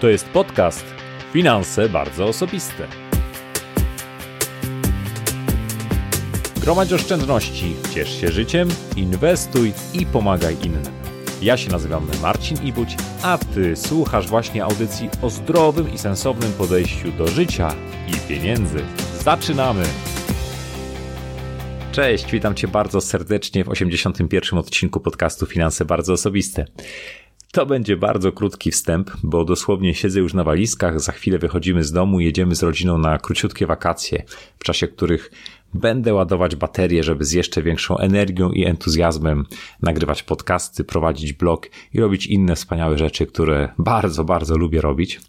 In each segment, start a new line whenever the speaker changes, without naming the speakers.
To jest podcast Finanse bardzo osobiste. Gromadź oszczędności, ciesz się życiem, inwestuj i pomagaj innym. Ja się nazywam Marcin Ibuć, a Ty słuchasz właśnie audycji o zdrowym i sensownym podejściu do życia i pieniędzy. Zaczynamy! Cześć, witam Cię bardzo serdecznie w 81. odcinku podcastu Finanse Bardzo Osobiste. To będzie bardzo krótki wstęp, bo dosłownie siedzę już na walizkach, za chwilę wychodzimy z domu, jedziemy z rodziną na króciutkie wakacje, w czasie których będę ładować baterie, żeby z jeszcze większą energią i entuzjazmem nagrywać podcasty, prowadzić blog i robić inne wspaniałe rzeczy, które bardzo, bardzo lubię robić.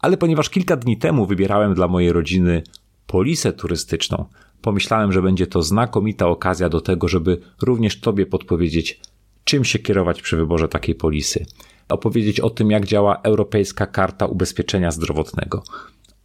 Ale ponieważ kilka dni temu wybierałem dla mojej rodziny polisę turystyczną, pomyślałem, że będzie to znakomita okazja do tego, żeby również Tobie podpowiedzieć, czym się kierować przy wyborze takiej polisy. Opowiedzieć o tym, jak działa Europejska Karta Ubezpieczenia Zdrowotnego.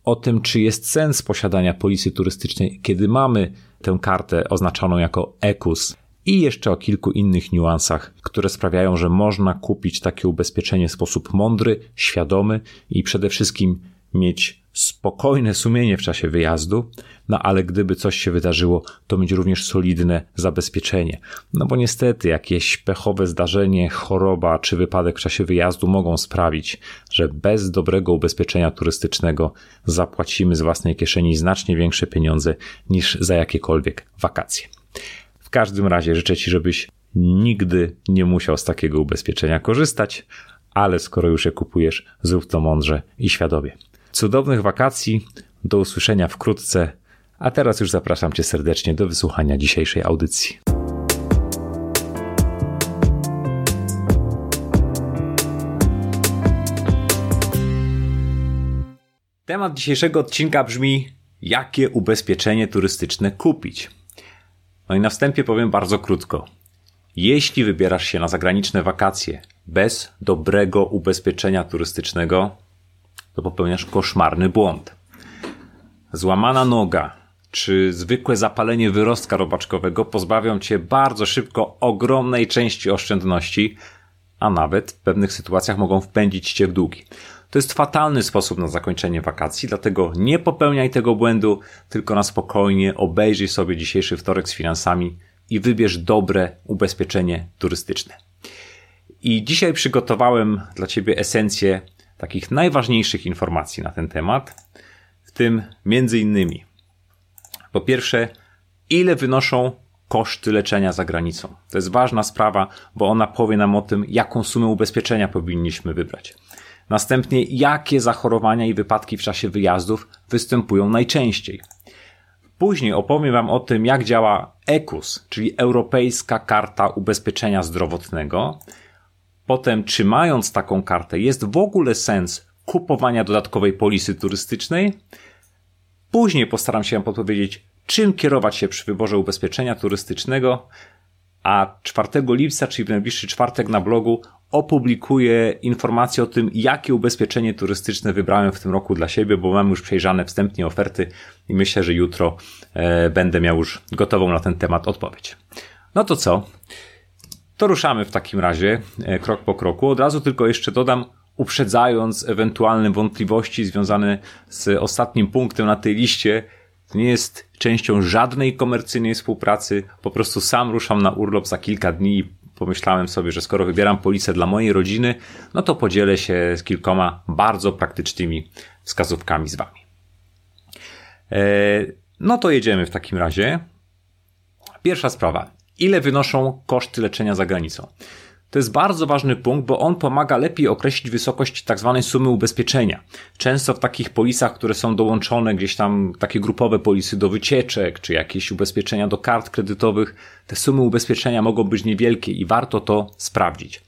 O tym, czy jest sens posiadania polisy turystycznej, kiedy mamy tę kartę oznaczoną jako EKUS. I jeszcze o kilku innych niuansach, które sprawiają, że można kupić takie ubezpieczenie w sposób mądry, świadomy i przede wszystkim mieć spokojne sumienie w czasie wyjazdu, no ale gdyby coś się wydarzyło, to mieć również solidne zabezpieczenie. No bo niestety jakieś pechowe zdarzenie, choroba czy wypadek w czasie wyjazdu mogą sprawić, że bez dobrego ubezpieczenia turystycznego zapłacimy z własnej kieszeni znacznie większe pieniądze niż za jakiekolwiek wakacje. W każdym razie życzę Ci, żebyś nigdy nie musiał z takiego ubezpieczenia korzystać, ale skoro już je kupujesz, zrób to mądrze i świadomie. Cudownych wakacji, do usłyszenia wkrótce, a teraz już zapraszam Cię serdecznie do wysłuchania dzisiejszej audycji. Temat dzisiejszego odcinka brzmi: jakie ubezpieczenie turystyczne kupić? No i na wstępie powiem bardzo krótko. Jeśli wybierasz się na zagraniczne wakacje bez dobrego ubezpieczenia turystycznego, to popełniasz koszmarny błąd. Złamana noga czy zwykłe zapalenie wyrostka robaczkowego pozbawią cię bardzo szybko ogromnej części oszczędności, a nawet w pewnych sytuacjach mogą wpędzić cię w długi. To jest fatalny sposób na zakończenie wakacji, dlatego nie popełniaj tego błędu, tylko na spokojnie obejrzyj sobie dzisiejszy wtorek z finansami i wybierz dobre ubezpieczenie turystyczne. I dzisiaj przygotowałem dla Ciebie esencję takich najważniejszych informacji na ten temat, w tym między innymi po pierwsze, ile wynoszą koszty leczenia za granicą. To jest ważna sprawa, bo ona powie nam o tym, jaką sumę ubezpieczenia powinniśmy wybrać. Następnie, jakie zachorowania i wypadki w czasie wyjazdów występują najczęściej. Później opowiem Wam o tym, jak działa EKUS, czyli Europejska Karta Ubezpieczenia Zdrowotnego, Potem, czy mając taką kartę, jest w ogóle sens kupowania dodatkowej polisy turystycznej? Później postaram się podpowiedzieć, czym kierować się przy wyborze ubezpieczenia turystycznego, a 4 lipca, czyli w najbliższy czwartek na blogu, opublikuję informacje o tym, jakie ubezpieczenie turystyczne wybrałem w tym roku dla siebie, bo mam już przejrzane wstępnie oferty i myślę, że jutro e, będę miał już gotową na ten temat odpowiedź. No to co? To ruszamy w takim razie e, krok po kroku. Od razu tylko jeszcze dodam, uprzedzając ewentualne wątpliwości związane z ostatnim punktem na tej liście, nie jest częścią żadnej komercyjnej współpracy. Po prostu sam ruszam na urlop za kilka dni i pomyślałem sobie, że skoro wybieram policję dla mojej rodziny, no to podzielę się z kilkoma bardzo praktycznymi wskazówkami z Wami. E, no to jedziemy w takim razie. Pierwsza sprawa ile wynoszą koszty leczenia za granicą. To jest bardzo ważny punkt, bo on pomaga lepiej określić wysokość tzw. Tak sumy ubezpieczenia. Często w takich polisach, które są dołączone gdzieś tam takie grupowe polisy do wycieczek, czy jakieś ubezpieczenia do kart kredytowych, te sumy ubezpieczenia mogą być niewielkie i warto to sprawdzić.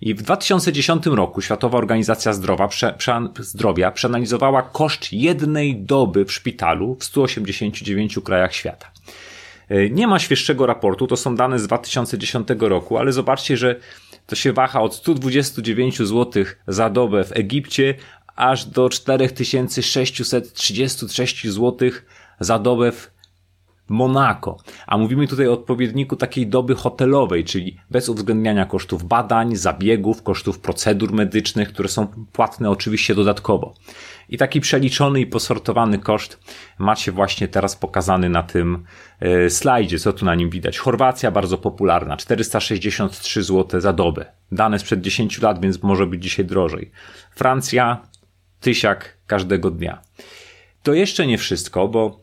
I w 2010 roku Światowa Organizacja Zdrowia, prze, prze, Zdrowia przeanalizowała koszt jednej doby w szpitalu w 189 krajach świata. E, nie ma świeższego raportu, to są dane z 2010 roku, ale zobaczcie, że to się waha od 129 zł za dobę w Egipcie, aż do 4633 zł za dobę w Monako. A mówimy tutaj o odpowiedniku takiej doby hotelowej, czyli bez uwzględniania kosztów badań, zabiegów, kosztów procedur medycznych, które są płatne oczywiście dodatkowo. I taki przeliczony i posortowany koszt macie właśnie teraz pokazany na tym e, slajdzie, co tu na nim widać. Chorwacja bardzo popularna, 463 zł za dobę. Dane sprzed 10 lat, więc może być dzisiaj drożej. Francja, tysiak każdego dnia. To jeszcze nie wszystko, bo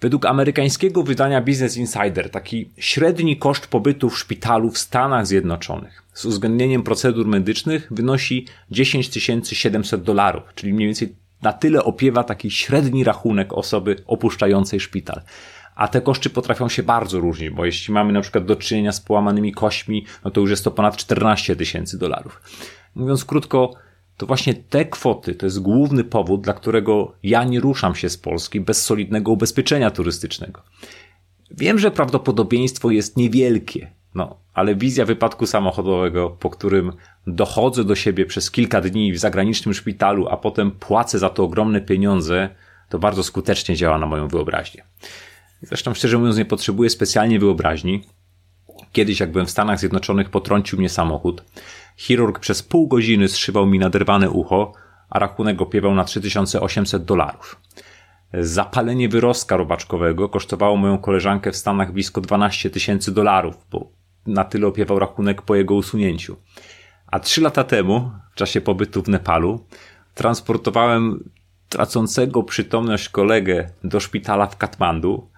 według amerykańskiego wydania Business Insider taki średni koszt pobytu w szpitalu w Stanach Zjednoczonych z uwzględnieniem procedur medycznych wynosi 10 700 dolarów, czyli mniej więcej na tyle opiewa taki średni rachunek osoby opuszczającej szpital. A te koszty potrafią się bardzo różnić, bo jeśli mamy na przykład do czynienia z połamanymi kośćmi, no to już jest to ponad 14 tysięcy dolarów. Mówiąc krótko, to właśnie te kwoty to jest główny powód, dla którego ja nie ruszam się z Polski bez solidnego ubezpieczenia turystycznego. Wiem, że prawdopodobieństwo jest niewielkie, no, ale wizja wypadku samochodowego, po którym dochodzę do siebie przez kilka dni w zagranicznym szpitalu, a potem płacę za to ogromne pieniądze, to bardzo skutecznie działa na moją wyobraźnię. Zresztą, szczerze mówiąc, nie potrzebuję specjalnie wyobraźni. Kiedyś, jak byłem w Stanach Zjednoczonych, potrącił mnie samochód. Chirurg przez pół godziny zszywał mi naderwane ucho, a rachunek opiewał na 3800 dolarów. Zapalenie wyrostka robaczkowego kosztowało moją koleżankę w Stanach blisko 12 tysięcy dolarów, bo na tyle opiewał rachunek po jego usunięciu. A trzy lata temu, w czasie pobytu w Nepalu, transportowałem tracącego przytomność kolegę do szpitala w Katmandu,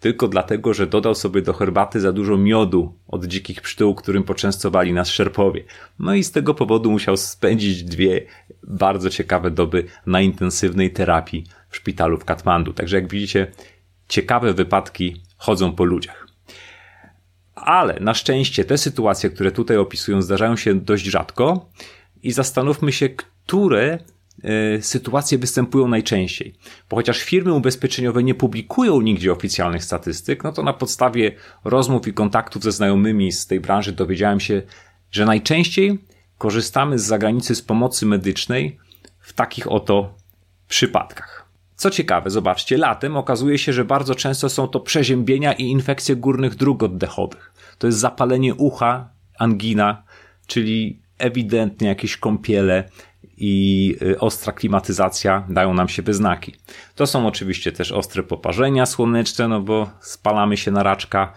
tylko dlatego, że dodał sobie do herbaty za dużo miodu od dzikich pszczół, którym poczęstowali nas szerpowie. No i z tego powodu musiał spędzić dwie bardzo ciekawe doby na intensywnej terapii w szpitalu w Katmandu. Także jak widzicie, ciekawe wypadki chodzą po ludziach. Ale na szczęście te sytuacje, które tutaj opisują, zdarzają się dość rzadko i zastanówmy się, które e, sytuacje występują najczęściej. Bo chociaż firmy ubezpieczeniowe nie publikują nigdzie oficjalnych statystyk, no to na podstawie rozmów i kontaktów ze znajomymi z tej branży dowiedziałem się, że najczęściej korzystamy z zagranicy z pomocy medycznej w takich oto przypadkach. Co ciekawe, zobaczcie, latem okazuje się, że bardzo często są to przeziębienia i infekcje górnych dróg oddechowych. To jest zapalenie ucha, angina, czyli ewidentnie jakieś kąpiele i y, ostra klimatyzacja dają nam się wyznaki. To są oczywiście też ostre poparzenia słoneczne, no bo spalamy się na raczka,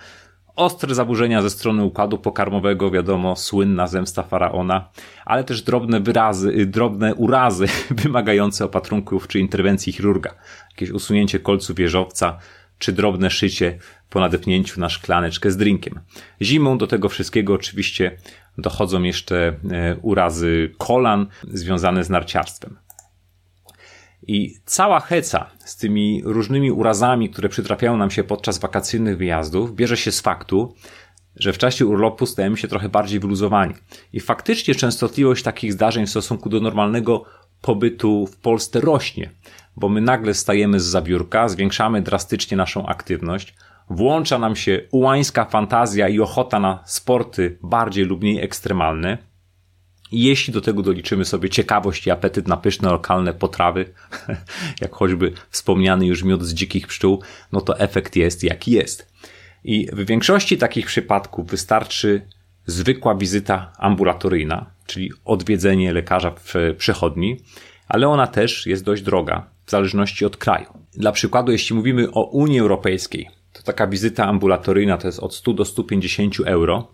ostre zaburzenia ze strony układu pokarmowego, wiadomo, słynna zemsta faraona, ale też drobne wyrazy, y, drobne urazy wymagające opatrunków czy interwencji chirurga. Jakieś usunięcie kolcu wieżowca, czy drobne szycie po nadepnięciu na szklaneczkę z drinkiem. Zimą do tego wszystkiego oczywiście dochodzą jeszcze e, urazy kolan związane z narciarstwem. I cała heca z tymi różnymi urazami, które przytrafiają nam się podczas wakacyjnych wyjazdów, bierze się z faktu, że w czasie urlopu stajemy się trochę bardziej wyluzowani. I faktycznie częstotliwość takich zdarzeń w stosunku do normalnego pobytu w Polsce rośnie, bo my nagle stajemy z zabiórka, zwiększamy drastycznie naszą aktywność, włącza nam się ułańska fantazja i ochota na sporty bardziej lub mniej ekstremalne, jeśli do tego doliczymy sobie ciekawość i apetyt na pyszne lokalne potrawy, jak choćby wspomniany już miód z dzikich pszczół, no to efekt jest jaki jest. I w większości takich przypadków wystarczy zwykła wizyta ambulatoryjna, czyli odwiedzenie lekarza w przychodni, ale ona też jest dość droga w zależności od kraju. Dla przykładu, jeśli mówimy o Unii Europejskiej, to taka wizyta ambulatoryjna to jest od 100 do 150 euro,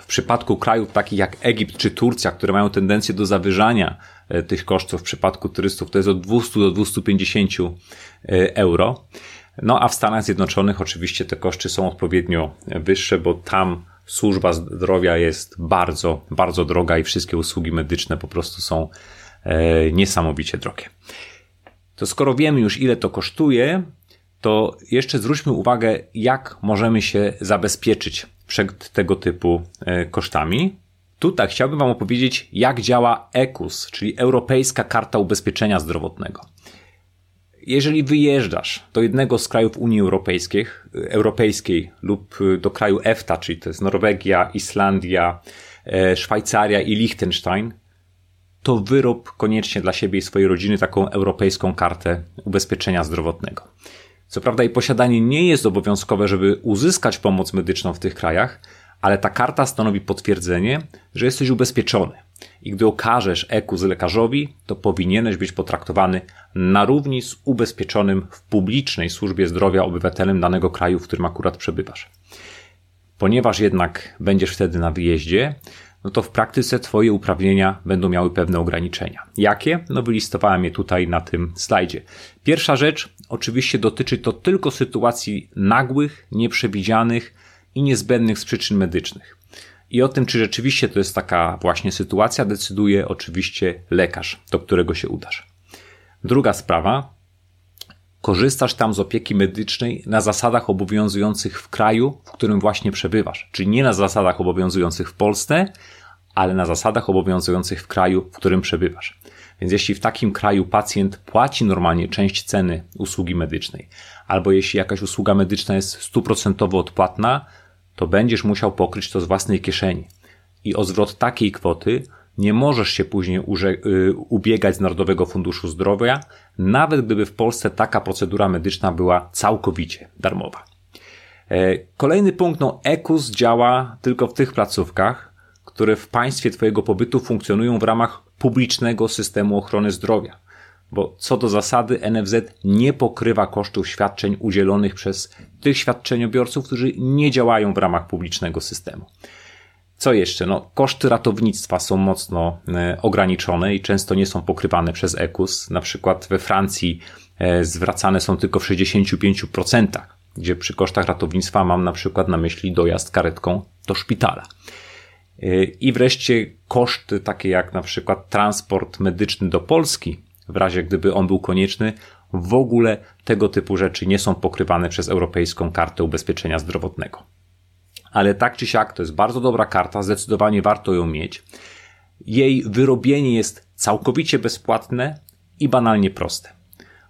w przypadku krajów takich jak Egipt czy Turcja, które mają tendencję do zawyżania e, tych kosztów w przypadku turystów, to jest od 200 do 250 e, euro. No a w Stanach Zjednoczonych oczywiście te koszty są odpowiednio wyższe, bo tam służba zdrowia jest bardzo, bardzo droga i wszystkie usługi medyczne po prostu są e, niesamowicie drogie. To skoro wiemy już ile to kosztuje, to jeszcze zwróćmy uwagę, jak możemy się zabezpieczyć przed tego typu e, kosztami. Tutaj chciałbym Wam opowiedzieć, jak działa EKUS, czyli Europejska Karta Ubezpieczenia Zdrowotnego. Jeżeli wyjeżdżasz do jednego z krajów Unii Europejskiej, Europejskiej lub do kraju EFTA, czyli to jest Norwegia, Islandia, e, Szwajcaria i Liechtenstein, to wyrób koniecznie dla siebie i swojej rodziny taką europejską kartę ubezpieczenia zdrowotnego. Co prawda jej posiadanie nie jest obowiązkowe, żeby uzyskać pomoc medyczną w tych krajach, ale ta karta stanowi potwierdzenie, że jesteś ubezpieczony. I gdy okażesz EKUS lekarzowi, to powinieneś być potraktowany na równi z ubezpieczonym w publicznej służbie zdrowia obywatelem danego kraju, w którym akurat przebywasz. Ponieważ jednak będziesz wtedy na wyjeździe, no to w praktyce Twoje uprawnienia będą miały pewne ograniczenia. Jakie? No wylistowałem je tutaj na tym slajdzie. Pierwsza rzecz, oczywiście dotyczy to tylko sytuacji nagłych, nieprzewidzianych i niezbędnych z przyczyn medycznych. I o tym, czy rzeczywiście to jest taka właśnie sytuacja, decyduje oczywiście lekarz, do którego się udasz. Druga sprawa, korzystasz tam z opieki medycznej na zasadach obowiązujących w kraju, w którym właśnie przebywasz. Czyli nie na zasadach obowiązujących w Polsce, ale na zasadach obowiązujących w kraju, w którym przebywasz. Więc jeśli w takim kraju pacjent płaci normalnie część ceny usługi medycznej, albo jeśli jakaś usługa medyczna jest stuprocentowo odpłatna, to będziesz musiał pokryć to z własnej kieszeni. I o zwrot takiej kwoty nie możesz się później y, ubiegać z Narodowego Funduszu Zdrowia, nawet gdyby w Polsce taka procedura medyczna była całkowicie darmowa. E, kolejny punkt, no EKUS działa tylko w tych placówkach, które w państwie Twojego pobytu funkcjonują w ramach publicznego systemu ochrony zdrowia. Bo co do zasady NFZ nie pokrywa kosztów świadczeń udzielonych przez tych świadczeniobiorców, którzy nie działają w ramach publicznego systemu. Co jeszcze? No, koszty ratownictwa są mocno e, ograniczone i często nie są pokrywane przez EKUS. Na przykład we Francji e, zwracane są tylko w 65%, gdzie przy kosztach ratownictwa mam na przykład na myśli dojazd karetką do szpitala. E, I wreszcie koszty takie jak na przykład transport medyczny do Polski, w razie gdyby on był konieczny, w ogóle tego typu rzeczy nie są pokrywane przez Europejską Kartę Ubezpieczenia Zdrowotnego ale tak czy siak to jest bardzo dobra karta, zdecydowanie warto ją mieć. Jej wyrobienie jest całkowicie bezpłatne i banalnie proste.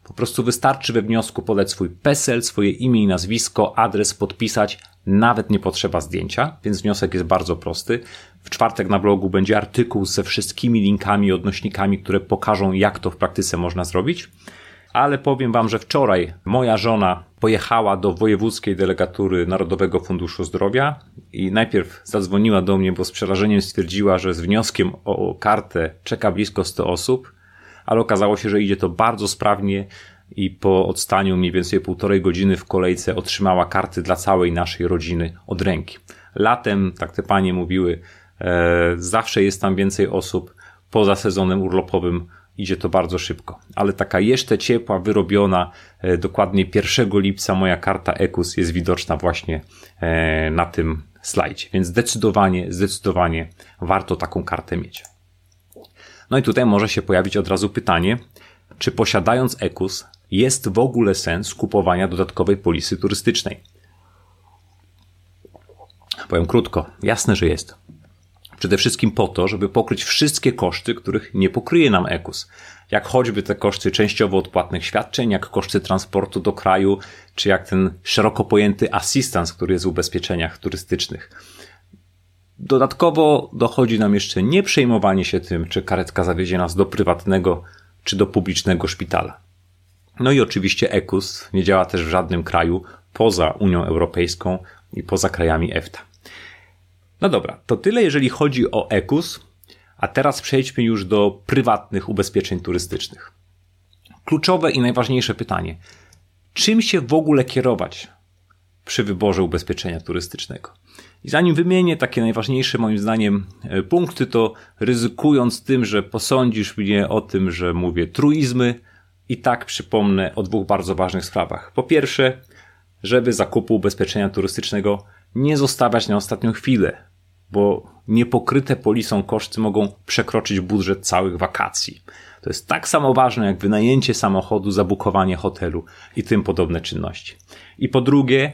Po prostu wystarczy we wniosku podać swój PESEL, swoje imię i nazwisko, adres, podpisać, nawet nie potrzeba zdjęcia, więc wniosek jest bardzo prosty. W czwartek na blogu będzie artykuł ze wszystkimi linkami odnośnikami, które pokażą, jak to w praktyce można zrobić ale powiem Wam, że wczoraj moja żona pojechała do wojewódzkiej delegatury Narodowego Funduszu Zdrowia i najpierw zadzwoniła do mnie, bo z przerażeniem stwierdziła, że z wnioskiem o kartę czeka blisko 100 osób, ale okazało się, że idzie to bardzo sprawnie i po odstaniu mniej więcej półtorej godziny w kolejce otrzymała karty dla całej naszej rodziny od ręki. Latem, tak te panie mówiły, e, zawsze jest tam więcej osób. Poza sezonem urlopowym idzie to bardzo szybko. Ale taka jeszcze ciepła, wyrobiona, e, dokładnie 1 lipca moja karta EKUS jest widoczna właśnie e, na tym slajdzie. Więc zdecydowanie, zdecydowanie warto taką kartę mieć. No i tutaj może się pojawić od razu pytanie, czy posiadając EKUS jest w ogóle sens kupowania dodatkowej polisy turystycznej? Powiem krótko, jasne, że jest. Przede wszystkim po to, żeby pokryć wszystkie koszty, których nie pokryje nam EKUS. Jak choćby te koszty częściowo odpłatnych świadczeń, jak koszty transportu do kraju, czy jak ten szeroko pojęty assistance, który jest w ubezpieczeniach turystycznych. Dodatkowo dochodzi nam jeszcze nie przejmowanie się tym, czy karetka zawiezie nas do prywatnego czy do publicznego szpitala. No i oczywiście EKUS nie działa też w żadnym kraju poza Unią Europejską i poza krajami EFTA. No dobra, to tyle jeżeli chodzi o EKUS, a teraz przejdźmy już do prywatnych ubezpieczeń turystycznych. Kluczowe i najważniejsze pytanie. Czym się w ogóle kierować przy wyborze ubezpieczenia turystycznego? I zanim wymienię takie najważniejsze moim zdaniem e, punkty, to ryzykując tym, że posądzisz mnie o tym, że mówię truizmy, i tak przypomnę o dwóch bardzo ważnych sprawach. Po pierwsze, żeby zakupu ubezpieczenia turystycznego nie zostawiać na ostatnią chwilę, bo niepokryte polisą koszty mogą przekroczyć budżet całych wakacji. To jest tak samo ważne jak wynajęcie samochodu, zabukowanie hotelu i tym podobne czynności. I po drugie,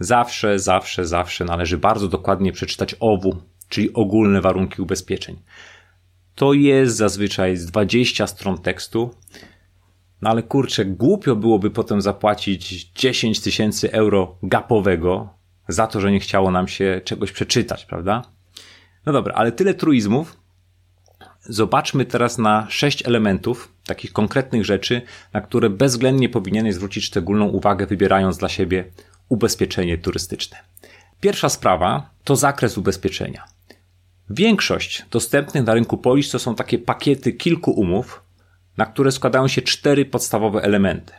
zawsze, zawsze, zawsze należy bardzo dokładnie przeczytać OWU, czyli ogólne warunki ubezpieczeń. To jest zazwyczaj z 20 stron tekstu, no ale kurczę, głupio byłoby potem zapłacić 10 tysięcy euro gapowego za to, że nie chciało nam się czegoś przeczytać, prawda? No dobra, ale tyle truizmów. Zobaczmy teraz na sześć elementów, takich konkretnych rzeczy, na które bezwzględnie powinieneś zwrócić szczególną uwagę, wybierając dla siebie ubezpieczenie turystyczne. Pierwsza sprawa to zakres ubezpieczenia. Większość dostępnych na rynku polis to są takie pakiety kilku umów, na które składają się cztery podstawowe elementy.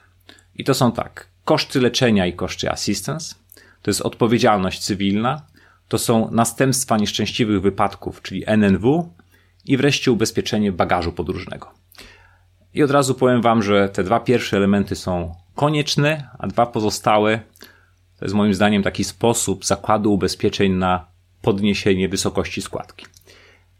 I to są tak: koszty leczenia i koszty assistance, to jest odpowiedzialność cywilna, to są następstwa nieszczęśliwych wypadków, czyli NNW, i wreszcie ubezpieczenie bagażu podróżnego. I od razu powiem Wam, że te dwa pierwsze elementy są konieczne, a dwa pozostałe to jest moim zdaniem taki sposób zakładu ubezpieczeń na podniesienie wysokości składki.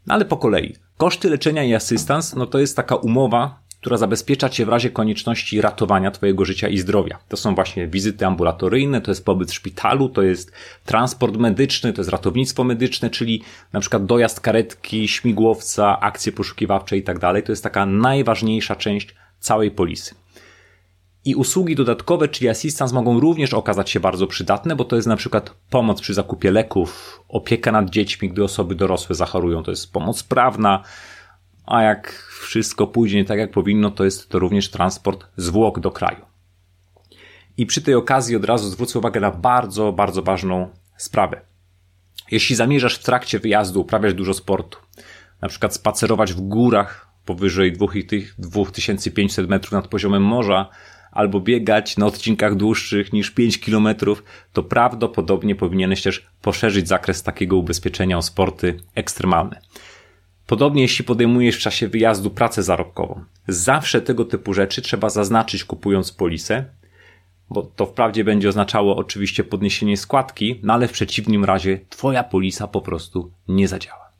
No ale po kolei. Koszty leczenia i asystans, no to jest taka umowa, która zabezpiecza cię w razie konieczności ratowania twojego życia i zdrowia. To są właśnie wizyty ambulatoryjne, to jest pobyt w szpitalu, to jest transport medyczny, to jest ratownictwo medyczne, czyli na przykład dojazd karetki, śmigłowca, akcje poszukiwawcze i tak. To jest taka najważniejsza część całej polisy. I usługi dodatkowe, czyli assistance, mogą również okazać się bardzo przydatne, bo to jest na przykład pomoc przy zakupie leków, opieka nad dziećmi, gdy osoby dorosłe zachorują, to jest pomoc prawna, a jak wszystko pójdzie nie tak jak powinno, to jest to również transport zwłok do kraju. I przy tej okazji od razu zwrócę uwagę na bardzo, bardzo ważną sprawę. Jeśli zamierzasz w trakcie wyjazdu uprawiać dużo sportu, na przykład spacerować w górach powyżej 2500 metrów nad poziomem morza, albo biegać na odcinkach dłuższych niż 5 km, to prawdopodobnie powinieneś też poszerzyć zakres takiego ubezpieczenia o sporty ekstremalne. Podobnie jeśli podejmujesz w czasie wyjazdu pracę zarobkową. Zawsze tego typu rzeczy trzeba zaznaczyć kupując polisę, bo to wprawdzie będzie oznaczało oczywiście podniesienie składki, no ale w przeciwnym razie twoja polisa po prostu nie zadziała.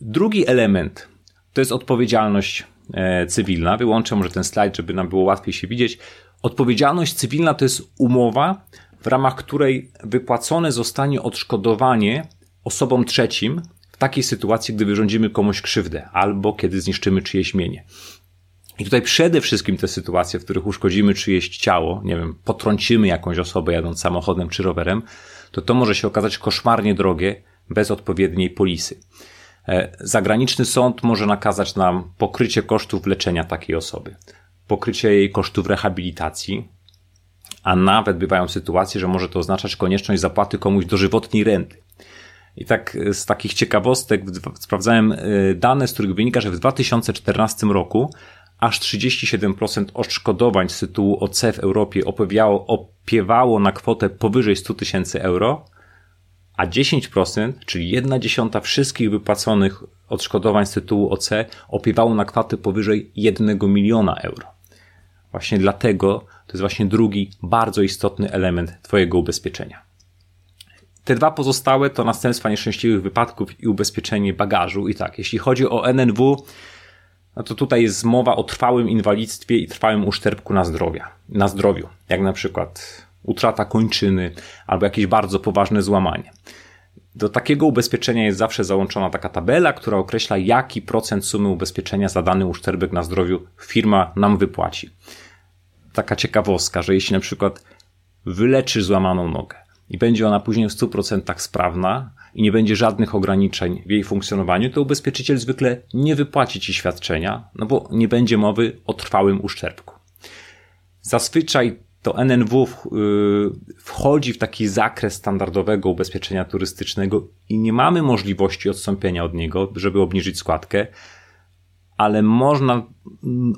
Drugi element to jest odpowiedzialność e, cywilna. Wyłączę może ten slajd, żeby nam było łatwiej się widzieć. Odpowiedzialność cywilna to jest umowa, w ramach której wypłacone zostanie odszkodowanie osobom trzecim takiej sytuacji, gdy wyrządzimy komuś krzywdę albo kiedy zniszczymy czyjeś mienie. I tutaj przede wszystkim te sytuacje, w których uszkodzimy czyjeś ciało, nie wiem, potrącimy jakąś osobę jadąc samochodem czy rowerem, to to może się okazać koszmarnie drogie bez odpowiedniej polisy. E, zagraniczny sąd może nakazać nam pokrycie kosztów leczenia takiej osoby, pokrycie jej kosztów rehabilitacji, a nawet bywają sytuacje, że może to oznaczać konieczność zapłaty komuś dożywotniej renty. I tak e, z takich ciekawostek sprawdzałem e, dane, z których wynika, że w 2014 roku aż 37% odszkodowań z tytułu OC w Europie opiewało, opiewało na kwotę powyżej 100 tysięcy euro, a 10%, czyli 1 dziesiąta wszystkich wypłaconych odszkodowań z tytułu OC opiewało na kwotę powyżej 1 miliona euro. Właśnie dlatego to jest właśnie drugi bardzo istotny element Twojego ubezpieczenia. Te dwa pozostałe to następstwa nieszczęśliwych wypadków i ubezpieczenie bagażu. I tak, jeśli chodzi o NNW, no to tutaj jest mowa o trwałym inwalidztwie i trwałym uszczerbku na, zdrowia, na zdrowiu, jak na przykład utrata kończyny albo jakieś bardzo poważne złamanie. Do takiego ubezpieczenia jest zawsze załączona taka tabela, która określa, jaki procent sumy ubezpieczenia za dany uszczerbek na zdrowiu firma nam wypłaci. Taka ciekawostka, że jeśli na przykład wyleczy złamaną nogę, i będzie ona później w 100% sprawna i nie będzie żadnych ograniczeń w jej funkcjonowaniu, to ubezpieczyciel zwykle nie wypłaci ci świadczenia, no bo nie będzie mowy o trwałym uszczerbku. Zazwyczaj to NNW y, wchodzi w taki zakres standardowego ubezpieczenia turystycznego i nie mamy możliwości odstąpienia od niego, żeby obniżyć składkę ale można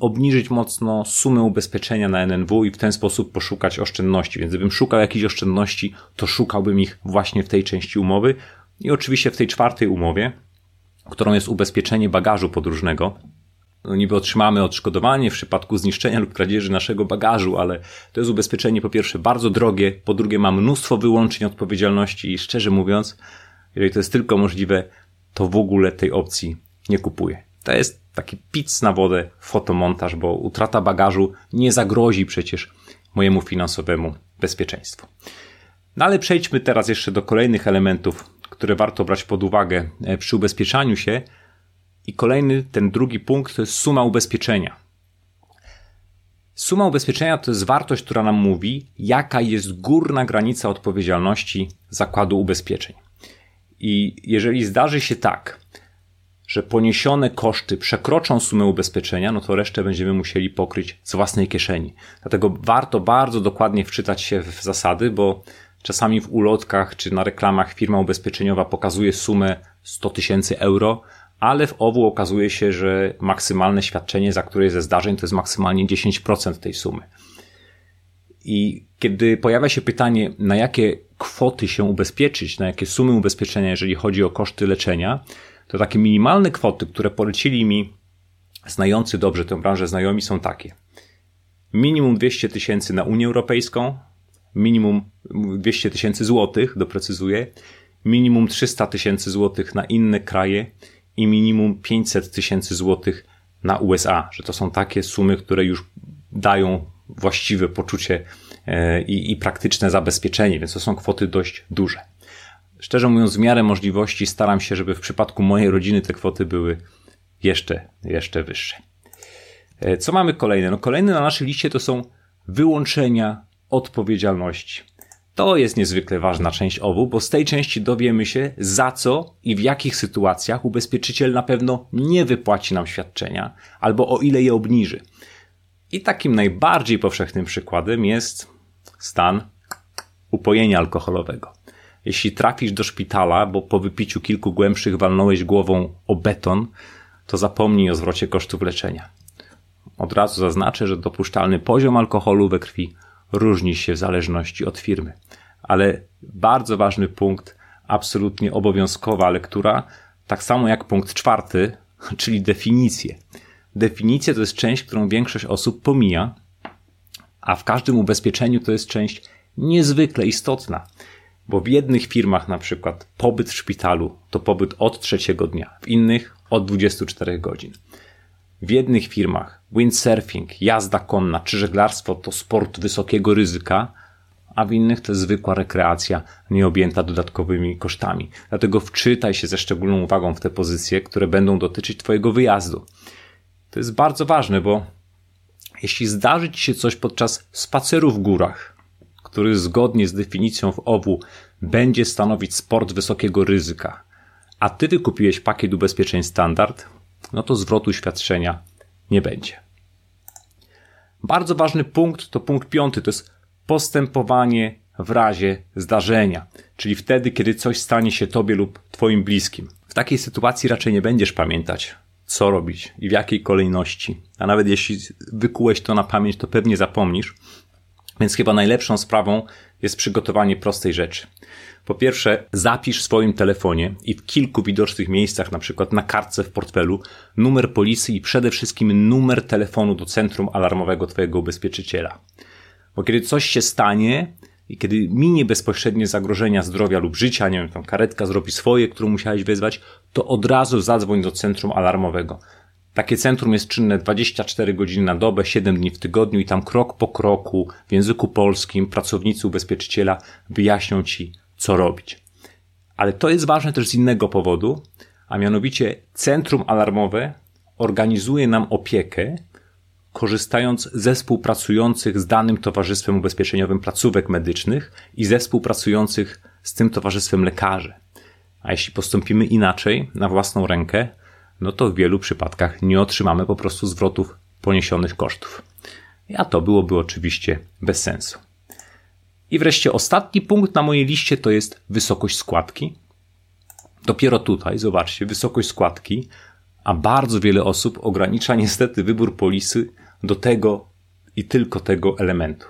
obniżyć mocno sumę ubezpieczenia na NNW i w ten sposób poszukać oszczędności. Więc gdybym szukał jakichś oszczędności, to szukałbym ich właśnie w tej części umowy i oczywiście w tej czwartej umowie, którą jest ubezpieczenie bagażu podróżnego. No niby otrzymamy odszkodowanie w przypadku zniszczenia lub kradzieży naszego bagażu, ale to jest ubezpieczenie po pierwsze bardzo drogie, po drugie ma mnóstwo wyłączeń odpowiedzialności i szczerze mówiąc, jeżeli to jest tylko możliwe, to w ogóle tej opcji nie kupuję. To jest taki pic na wodę fotomontaż, bo utrata bagażu nie zagrozi przecież mojemu finansowemu bezpieczeństwu. No ale przejdźmy teraz jeszcze do kolejnych elementów, które warto brać pod uwagę e, przy ubezpieczaniu się. I kolejny, ten drugi punkt to jest suma ubezpieczenia. Suma ubezpieczenia to jest wartość, która nam mówi, jaka jest górna granica odpowiedzialności zakładu ubezpieczeń. I jeżeli zdarzy się tak, że poniesione koszty przekroczą sumę ubezpieczenia, no to resztę będziemy musieli pokryć z własnej kieszeni. Dlatego warto bardzo dokładnie wczytać się w zasady, bo czasami w ulotkach czy na reklamach firma ubezpieczeniowa pokazuje sumę 100 tysięcy euro, ale w OWU okazuje się, że maksymalne świadczenie za któreś ze zdarzeń to jest maksymalnie 10% tej sumy. I kiedy pojawia się pytanie, na jakie kwoty się ubezpieczyć, na jakie sumy ubezpieczenia, jeżeli chodzi o koszty leczenia, to takie minimalne kwoty, które polecili mi znający dobrze tę branżę znajomi są takie. Minimum 200 tysięcy na Unię Europejską, minimum 200 tysięcy złotych, doprecyzuję, minimum 300 tysięcy złotych na inne kraje i minimum 500 tysięcy złotych na USA, że to są takie sumy, które już dają właściwe poczucie e, i, i praktyczne zabezpieczenie, więc to są kwoty dość duże. Szczerze mówiąc, w miarę możliwości staram się, żeby w przypadku mojej rodziny te kwoty były jeszcze, jeszcze wyższe. E, co mamy kolejne? No kolejne na naszej liście to są wyłączenia odpowiedzialności. To jest niezwykle ważna część owu, bo z tej części dowiemy się, za co i w jakich sytuacjach ubezpieczyciel na pewno nie wypłaci nam świadczenia, albo o ile je obniży. I takim najbardziej powszechnym przykładem jest stan upojenia alkoholowego. Jeśli trafisz do szpitala, bo po wypiciu kilku głębszych walnąłeś głową o beton, to zapomnij o zwrocie kosztów leczenia. Od razu zaznaczę, że dopuszczalny poziom alkoholu we krwi różni się w zależności od firmy. Ale bardzo ważny punkt, absolutnie obowiązkowa lektura, tak samo jak punkt czwarty, czyli definicje. Definicja to jest część, którą większość osób pomija, a w każdym ubezpieczeniu to jest część niezwykle istotna. Bo w jednych firmach na przykład pobyt w szpitalu to pobyt od trzeciego dnia, w innych od 24 godzin. W jednych firmach windsurfing, jazda konna czy żeglarstwo to sport wysokiego ryzyka, a w innych to zwykła rekreacja nieobjęta dodatkowymi kosztami. Dlatego wczytaj się ze szczególną uwagą w te pozycje, które będą dotyczyć Twojego wyjazdu. To jest bardzo ważne, bo jeśli zdarzy Ci się coś podczas spaceru w górach, który zgodnie z definicją w OWU będzie stanowić sport wysokiego ryzyka, a Ty wykupiłeś pakiet ubezpieczeń standard, no to zwrotu świadczenia nie będzie. Bardzo ważny punkt to punkt piąty, to jest postępowanie w razie zdarzenia, czyli wtedy, kiedy coś stanie się Tobie lub Twoim bliskim. W takiej sytuacji raczej nie będziesz pamiętać, co robić i w jakiej kolejności. A nawet jeśli wykułeś to na pamięć, to pewnie zapomnisz. Więc chyba najlepszą sprawą jest przygotowanie prostej rzeczy. Po pierwsze, zapisz w swoim telefonie i w kilku widocznych miejscach, na przykład na kartce w portfelu, numer polisy i przede wszystkim numer telefonu do centrum alarmowego Twojego ubezpieczyciela. Bo kiedy coś się stanie i kiedy minie bezpośrednie zagrożenia zdrowia lub życia, nie wiem, tam karetka zrobi swoje, którą musiałeś wezwać, to od razu zadzwoń do centrum alarmowego. Takie centrum jest czynne 24 godziny na dobę, 7 dni w tygodniu i tam krok po kroku w języku polskim pracownicy ubezpieczyciela wyjaśnią Ci, co robić. Ale to jest ważne też z innego powodu, a mianowicie centrum alarmowe organizuje nam opiekę, korzystając ze współpracujących z danym towarzystwem ubezpieczeniowym placówek medycznych i ze współpracujących z tym towarzystwem lekarzy. A jeśli postąpimy inaczej, na własną rękę, no to w wielu przypadkach nie otrzymamy po prostu zwrotów poniesionych kosztów. A to byłoby oczywiście bez sensu. I wreszcie ostatni punkt na mojej liście to jest wysokość składki. Dopiero tutaj, zobaczcie, wysokość składki, a bardzo wiele osób ogranicza niestety wybór polisy do tego i tylko tego elementu.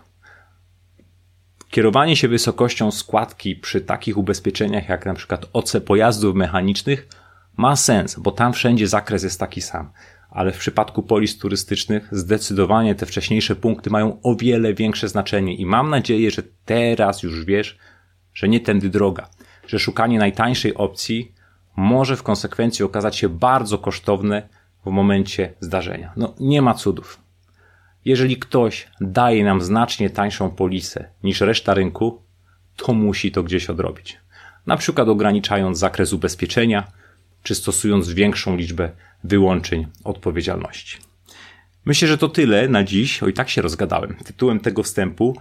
Kierowanie się wysokością składki przy takich ubezpieczeniach jak na przykład OC pojazdów mechanicznych ma sens, bo tam wszędzie zakres jest taki sam. Ale w przypadku polis turystycznych zdecydowanie te wcześniejsze punkty mają o wiele większe znaczenie i mam nadzieję, że teraz już wiesz, że nie tędy droga, że szukanie najtańszej opcji może w konsekwencji okazać się bardzo kosztowne w momencie zdarzenia. No nie ma cudów. Jeżeli ktoś daje nam znacznie tańszą polisę niż reszta rynku, to musi to gdzieś odrobić. Na przykład ograniczając zakres ubezpieczenia, czy stosując większą liczbę wyłączeń odpowiedzialności. Myślę, że to tyle na dziś. O i tak się rozgadałem. Tytułem tego wstępu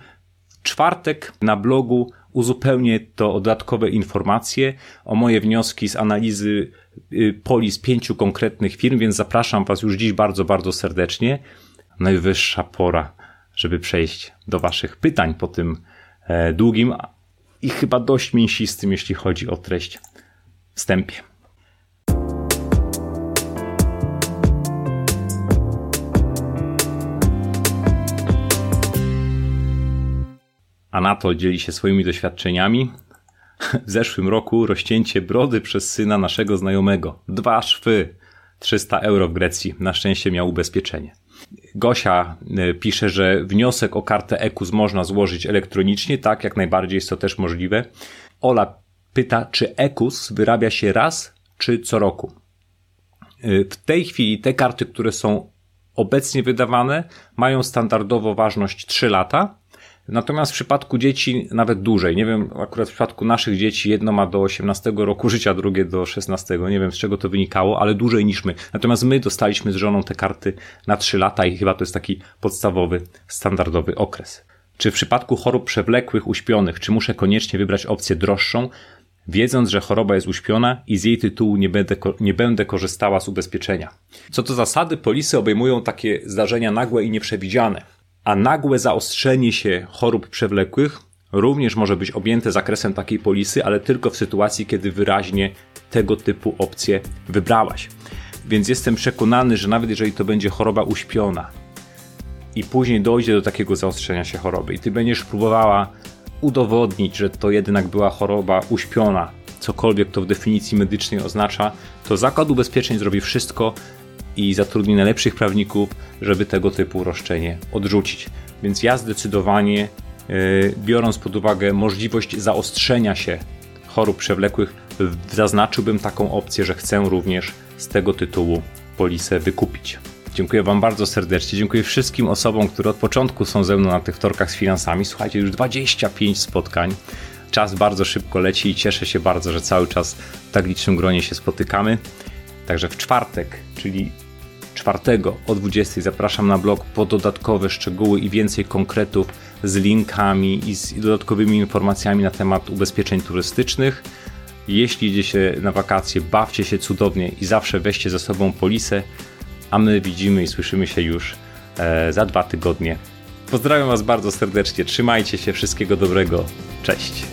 czwartek na blogu uzupełnię to o dodatkowe informacje, o moje wnioski z analizy y, polis pięciu konkretnych firm, więc zapraszam Was już dziś bardzo, bardzo serdecznie. Najwyższa pora, żeby przejść do Waszych pytań po tym e, długim i chyba dość mięsistym, jeśli chodzi o treść wstępie. Anatol dzieli się swoimi doświadczeniami. W zeszłym roku rozcięcie brody przez syna naszego znajomego. Dwa szwy. 300 euro w Grecji. Na szczęście miał ubezpieczenie. Gosia e, pisze, że wniosek o kartę EKUS można złożyć elektronicznie. Tak, jak najbardziej jest to też możliwe. Ola pyta, czy EKUS wyrabia się raz, czy co roku. E, w tej chwili te karty, które są obecnie wydawane, mają standardowo ważność 3 lata Natomiast w przypadku dzieci nawet dłużej. Nie wiem, akurat w przypadku naszych dzieci jedno ma do 18 roku życia, drugie do 16. Nie wiem z czego to wynikało, ale dłużej niż my. Natomiast my dostaliśmy z żoną te karty na 3 lata i chyba to jest taki podstawowy, standardowy okres. Czy w przypadku chorób przewlekłych, uśpionych, czy muszę koniecznie wybrać opcję droższą, wiedząc, że choroba jest uśpiona i z jej tytułu nie będę, nie będę korzystała z ubezpieczenia? Co do zasady, polisy obejmują takie zdarzenia nagłe i nieprzewidziane a nagłe zaostrzenie się chorób przewlekłych również może być objęte zakresem takiej polisy, ale tylko w sytuacji, kiedy wyraźnie tego typu opcje wybrałaś. Więc jestem przekonany, że nawet jeżeli to będzie choroba uśpiona i później dojdzie do takiego zaostrzenia się choroby i ty będziesz próbowała udowodnić, że to jednak była choroba uśpiona, cokolwiek to w definicji medycznej oznacza, to Zakład Ubezpieczeń zrobi wszystko, i zatrudni najlepszych prawników, żeby tego typu roszczenie odrzucić. Więc ja zdecydowanie, e, biorąc pod uwagę możliwość zaostrzenia się chorób przewlekłych, zaznaczyłbym taką opcję, że chcę również z tego tytułu polisę wykupić. Dziękuję Wam bardzo serdecznie. Dziękuję wszystkim osobom, które od początku są ze mną na tych torkach z finansami. Słuchajcie, już 25 spotkań. Czas bardzo szybko leci i cieszę się bardzo, że cały czas w tak licznym gronie się spotykamy. Także w czwartek, czyli czwartego o 20 zapraszam na blog po dodatkowe szczegóły i więcej konkretów z linkami i z dodatkowymi informacjami na temat ubezpieczeń turystycznych. Jeśli idziecie na wakacje, bawcie się cudownie i zawsze weźcie ze sobą polisę, a my widzimy i słyszymy się już e, za dwa tygodnie. Pozdrawiam Was bardzo serdecznie, trzymajcie się, wszystkiego dobrego, cześć.